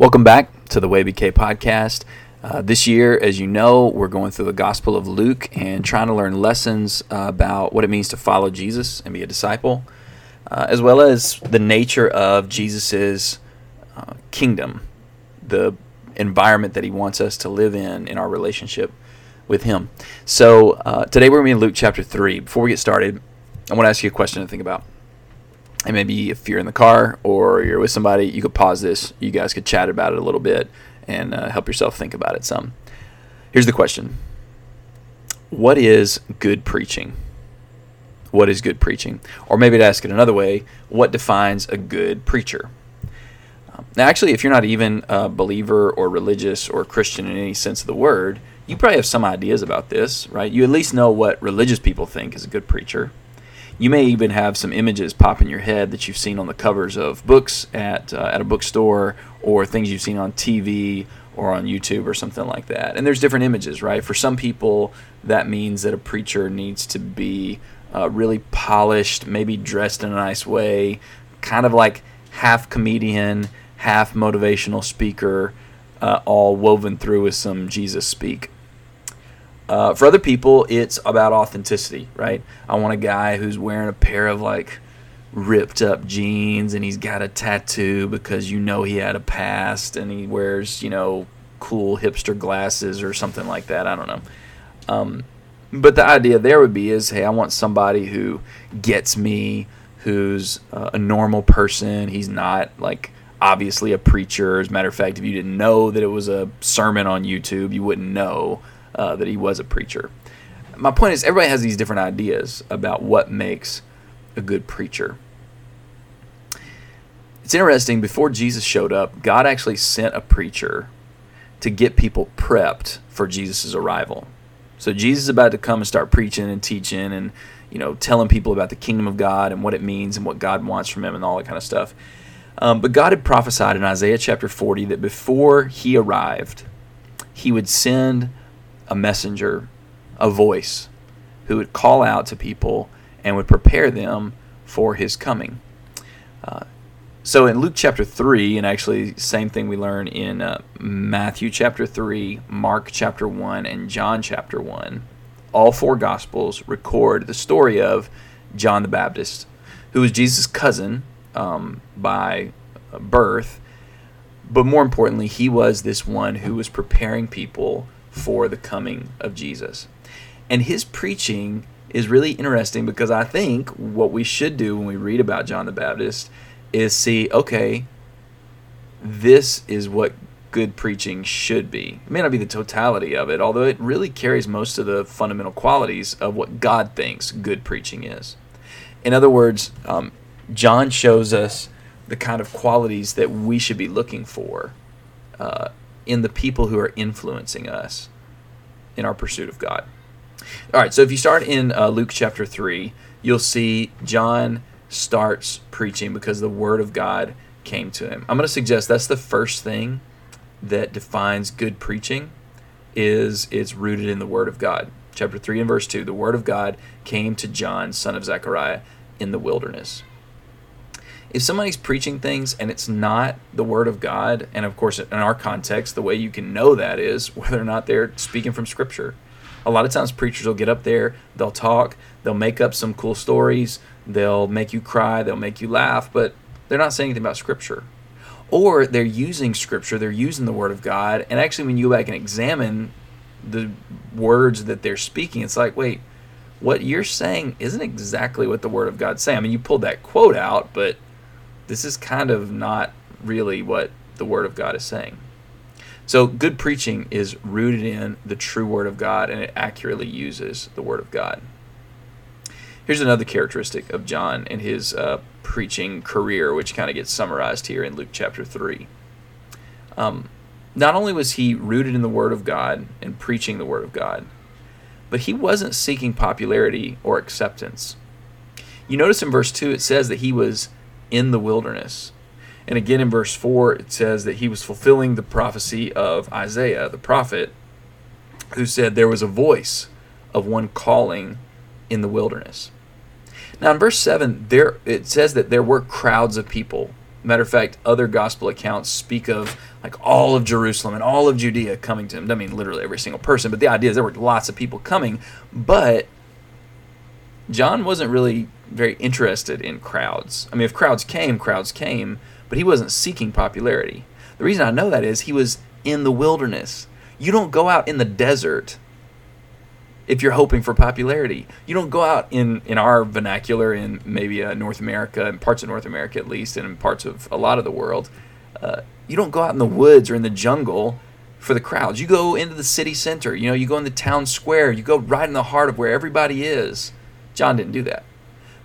Welcome back to the WayBK podcast. Uh, this year, as you know, we're going through the Gospel of Luke and trying to learn lessons uh, about what it means to follow Jesus and be a disciple, uh, as well as the nature of Jesus's uh, kingdom, the environment that he wants us to live in in our relationship with him. So uh, today we're going to be in Luke chapter 3. Before we get started, I want to ask you a question to think about and maybe if you're in the car or you're with somebody, you could pause this. You guys could chat about it a little bit and uh, help yourself think about it some. Here's the question What is good preaching? What is good preaching? Or maybe to ask it another way, what defines a good preacher? Um, now, actually, if you're not even a believer or religious or Christian in any sense of the word, you probably have some ideas about this, right? You at least know what religious people think is a good preacher. You may even have some images pop in your head that you've seen on the covers of books at uh, at a bookstore or things you've seen on TV or on YouTube or something like that. And there's different images, right? For some people, that means that a preacher needs to be uh, really polished, maybe dressed in a nice way, kind of like half comedian, half motivational speaker, uh, all woven through with some Jesus speak. Uh, for other people, it's about authenticity, right? I want a guy who's wearing a pair of like ripped up jeans and he's got a tattoo because you know he had a past and he wears, you know, cool hipster glasses or something like that. I don't know. Um, but the idea there would be is hey, I want somebody who gets me, who's uh, a normal person. He's not like obviously a preacher. As a matter of fact, if you didn't know that it was a sermon on YouTube, you wouldn't know uh, that he was a preacher. My point is, everybody has these different ideas about what makes a good preacher. It's interesting, before Jesus showed up, God actually sent a preacher to get people prepped for Jesus' arrival. So Jesus is about to come and start preaching and teaching and you know telling people about the kingdom of God and what it means and what God wants from him and all that kind of stuff. Um, but God had prophesied in Isaiah chapter 40 that before he arrived, he would send a messenger, a voice, who would call out to people and would prepare them for his coming. Uh, so in Luke chapter 3, and actually same thing we learn in uh, Matthew chapter 3, Mark chapter 1, and John chapter 1, all four gospels record the story of John the Baptist, who was Jesus' cousin um, by birth, but more importantly, he was this one who was preparing people for the coming of Jesus. And his preaching is really interesting because I think what we should do when we read about John the Baptist is see, okay, this is what good preaching should be. It may not be the totality of it, although it really carries most of the fundamental qualities of what God thinks good preaching is. In other words, um, John shows us the kind of qualities that we should be looking for uh, in the people who are influencing us in our pursuit of God. All right, so if you start in uh, Luke chapter 3, you'll see John starts preaching because the word of God came to him. I'm going to suggest that's the first thing that defines good preaching is it's rooted in the word of God. Chapter 3 and verse 2, the word of God came to John, son of Zechariah, in the wilderness if somebody's preaching things and it's not the word of God, and of course, in our context, the way you can know that is whether or not they're speaking from Scripture. A lot of times, preachers will get up there, they'll talk, they'll make up some cool stories, they'll make you cry, they'll make you laugh, but they're not saying anything about Scripture. Or they're using Scripture, they're using the Word of God, and actually, when you go back and examine the words that they're speaking, it's like, wait, what you're saying isn't exactly what the Word of God's saying. I mean, you pulled that quote out, but this is kind of not really what the Word of God is saying. So, good preaching is rooted in the true Word of God and it accurately uses the Word of God. Here's another characteristic of John and his uh, preaching career, which kind of gets summarized here in Luke chapter 3. Um, not only was he rooted in the Word of God and preaching the Word of God, but he wasn't seeking popularity or acceptance. You notice in verse 2 it says that he was in the wilderness. And again in verse 4, it says that he was fulfilling the prophecy of Isaiah, the prophet, who said there was a voice of one calling in the wilderness. Now in verse 7, there it says that there were crowds of people Matter of fact, other gospel accounts speak of like all of Jerusalem and all of Judea coming to him. I mean, literally every single person, but the idea is there were lots of people coming. But John wasn't really very interested in crowds. I mean, if crowds came, crowds came, but he wasn't seeking popularity. The reason I know that is he was in the wilderness. You don't go out in the desert if you're hoping for popularity. You don't go out in, in our vernacular in maybe uh, North America, in parts of North America at least, and in parts of a lot of the world. Uh, you don't go out in the woods or in the jungle for the crowds. You go into the city center. You know, you go in the town square. You go right in the heart of where everybody is. John didn't do that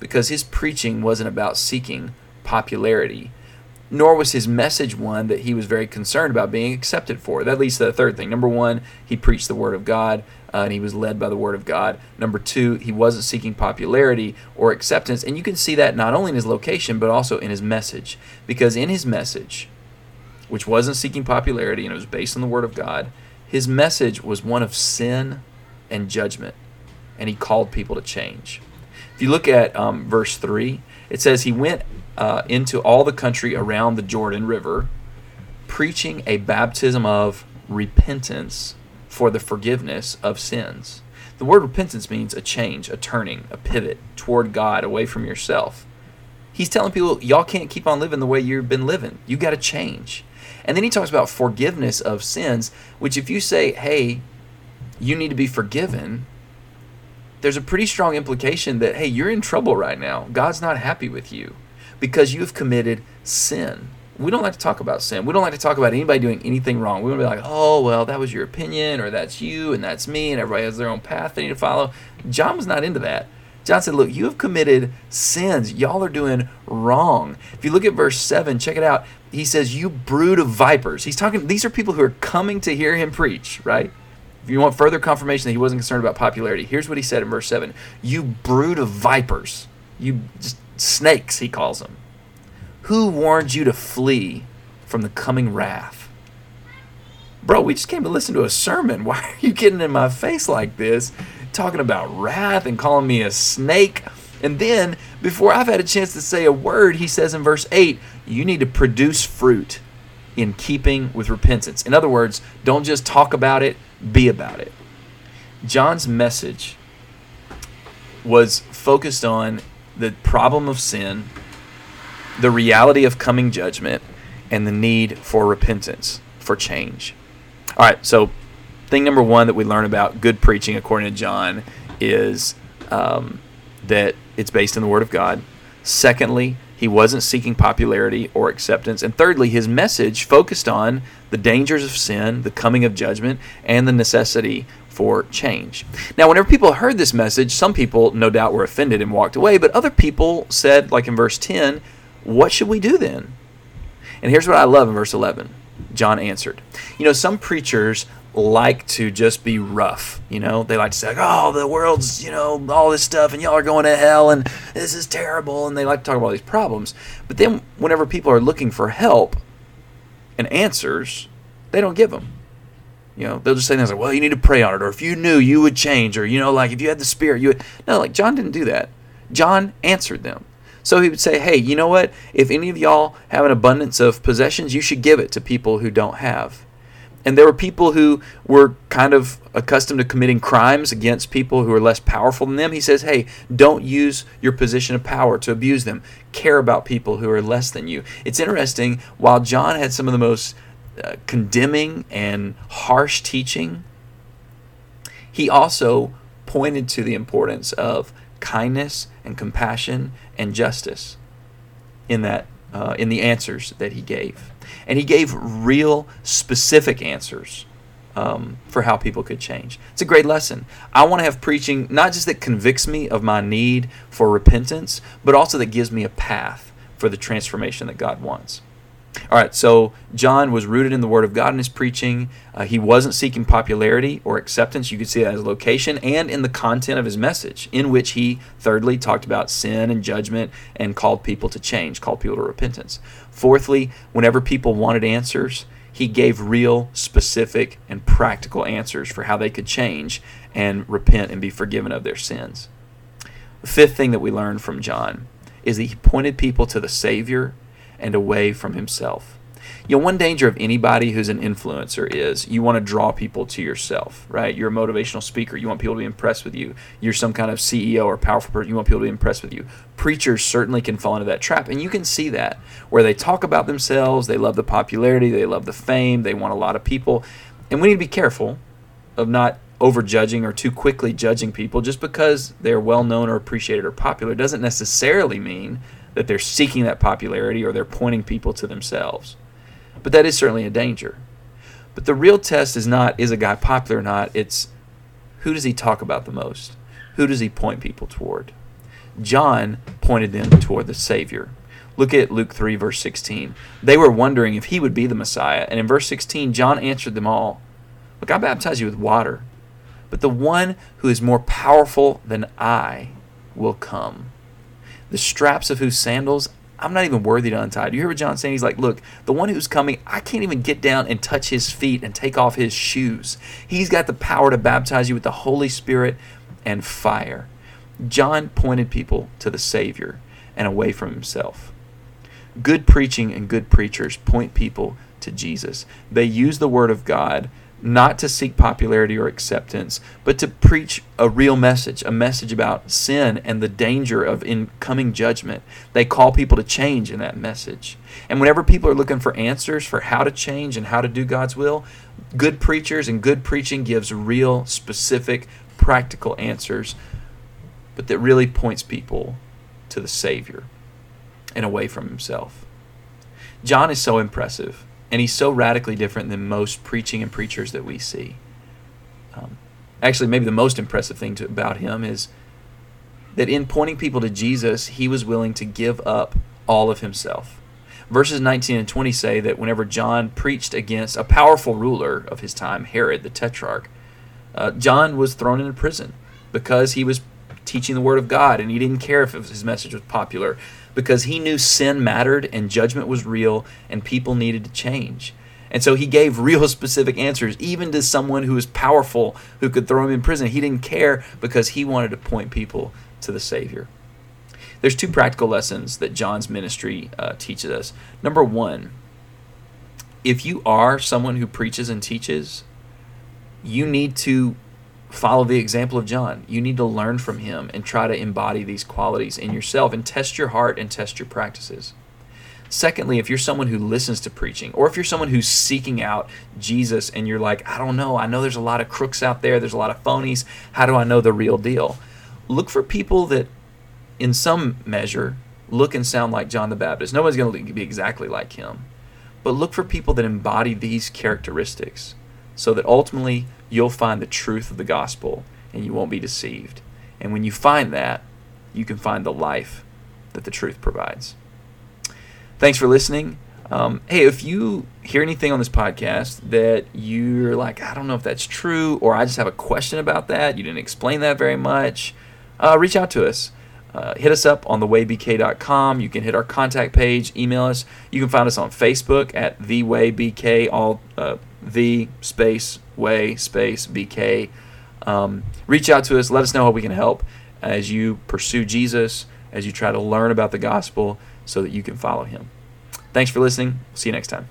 because his preaching wasn't about seeking popularity nor was his message one that he was very concerned about being accepted for. That leads to the third thing. Number one, he preached the Word of God. Uh, and he was led by the Word of God. Number two, he wasn't seeking popularity or acceptance. And you can see that not only in his location, but also in his message. Because in his message, which wasn't seeking popularity and it was based on the Word of God, his message was one of sin and judgment. And he called people to change. If you look at um, verse 3, it says, He went uh, into all the country around the Jordan River, preaching a baptism of repentance for the forgiveness of sins. The word repentance means a change, a turning, a pivot toward God, away from yourself. He's telling people, y'all can't keep on living the way you've been living. You got to change. And then he talks about forgiveness of sins, which if you say, hey, you need to be forgiven, there's a pretty strong implication that, hey, you're in trouble right now. God's not happy with you because you've committed sin. We don't like to talk about sin. We don't like to talk about anybody doing anything wrong. We want to be like, oh, well, that was your opinion, or that's you, and that's me, and everybody has their own path they need to follow. John was not into that. John said, Look, you have committed sins. Y'all are doing wrong. If you look at verse 7, check it out. He says, You brood of vipers. He's talking, these are people who are coming to hear him preach, right? If you want further confirmation that he wasn't concerned about popularity, here's what he said in verse 7 You brood of vipers. You snakes, he calls them. Who warned you to flee from the coming wrath? Bro, we just came to listen to a sermon. Why are you getting in my face like this? Talking about wrath and calling me a snake. And then, before I've had a chance to say a word, he says in verse 8, you need to produce fruit in keeping with repentance. In other words, don't just talk about it, be about it. John's message was focused on the problem of sin, the reality of coming judgment, and the need for repentance, for change. All right, so thing number one that we learn about good preaching, according to John, is um, that it's based in the Word of God. Secondly, he wasn't seeking popularity or acceptance. And thirdly, his message focused on the dangers of sin, the coming of judgment, and the necessity for change. Now, whenever people heard this message, some people no doubt were offended and walked away, but other people said, like in verse 10, What should we do then? And here's what I love in verse 11 John answered. You know, some preachers like to just be rough. You know, they like to say, like, "Oh, the world's you know all this stuff, and y'all are going to hell, and this is terrible," and they like to talk about these problems. But then, whenever people are looking for help and answers, they don't give them. You know, they'll just say things like, well, you need to pray on it, or if you knew, you would change, or, you know, like if you had the Spirit, you would. No, like John didn't do that. John answered them. So he would say, hey, you know what? If any of y'all have an abundance of possessions, you should give it to people who don't have. And there were people who were kind of accustomed to committing crimes against people who are less powerful than them. He says, hey, don't use your position of power to abuse them. Care about people who are less than you. It's interesting, while John had some of the most uh, condemning and harsh teaching, he also pointed to the importance of kindness and compassion and justice in that uh, in the answers that he gave, and he gave real specific answers um, for how people could change. It's a great lesson. I want to have preaching not just that convicts me of my need for repentance, but also that gives me a path for the transformation that God wants. All right, so John was rooted in the Word of God in his preaching. Uh, he wasn't seeking popularity or acceptance. You could see that as location and in the content of his message, in which he, thirdly, talked about sin and judgment and called people to change, called people to repentance. Fourthly, whenever people wanted answers, he gave real, specific, and practical answers for how they could change and repent and be forgiven of their sins. The fifth thing that we learned from John is that he pointed people to the Savior and away from himself. You know, one danger of anybody who's an influencer is you want to draw people to yourself, right? You're a motivational speaker. You want people to be impressed with you. You're some kind of CEO or powerful person. You want people to be impressed with you. Preachers certainly can fall into that trap. And you can see that where they talk about themselves. They love the popularity. They love the fame. They want a lot of people. And we need to be careful of not overjudging or too quickly judging people just because they're well known or appreciated or popular doesn't necessarily mean that they're seeking that popularity or they're pointing people to themselves. But that is certainly a danger. But the real test is not is a guy popular or not, it's who does he talk about the most? Who does he point people toward? John pointed them toward the Savior. Look at Luke 3, verse 16. They were wondering if he would be the Messiah. And in verse 16, John answered them all Look, I baptize you with water, but the one who is more powerful than I will come. The straps of whose sandals I'm not even worthy to untie. Do you hear what John's saying? He's like, look, the one who's coming, I can't even get down and touch his feet and take off his shoes. He's got the power to baptize you with the Holy Spirit and fire. John pointed people to the Savior and away from himself. Good preaching and good preachers point people to Jesus. They use the Word of God not to seek popularity or acceptance, but to preach a real message, a message about sin and the danger of incoming judgment. They call people to change in that message. And whenever people are looking for answers for how to change and how to do God's will, good preachers and good preaching gives real, specific, practical answers, but that really points people to the Savior and away from himself. John is so impressive and he's so radically different than most preaching and preachers that we see. Um, actually, maybe the most impressive thing to, about him is that in pointing people to Jesus, he was willing to give up all of himself. Verses 19 and 20 say that whenever John preached against a powerful ruler of his time, Herod the Tetrarch, uh, John was thrown into prison because he was teaching the Word of God and he didn't care if his message was popular because he knew sin mattered and judgment was real and people needed to change. And so he gave real specific answers, even to someone who was powerful who could throw him in prison. He didn't care because he wanted to point people to the Savior. There's two practical lessons that John's ministry uh, teaches us. Number one, if you are someone who preaches and teaches, you need to follow the example of John. You need to learn from him and try to embody these qualities in yourself and test your heart and test your practices. Secondly, if you're someone who listens to preaching, or if you're someone who's seeking out Jesus and you're like, I don't know, I know there's a lot of crooks out there, there's a lot of phonies, how do I know the real deal? Look for people that, in some measure, look and sound like John the Baptist. Nobody's going to be exactly like him. But look for people that embody these characteristics so that ultimately you'll find the truth of the gospel and you won't be deceived. And when you find that, you can find the life that the truth provides. Thanks for listening. Um, hey, if you hear anything on this podcast that you're like, I don't know if that's true, or I just have a question about that, you didn't explain that very much, uh, reach out to us. Uh, hit us up on thewaybk.com. You can hit our contact page, email us. You can find us on Facebook at thewaybk, all uh, the space way space bk. Um, reach out to us. Let us know how we can help as you pursue Jesus, as you try to learn about the gospel, so that you can follow Him. Thanks for listening. See you next time.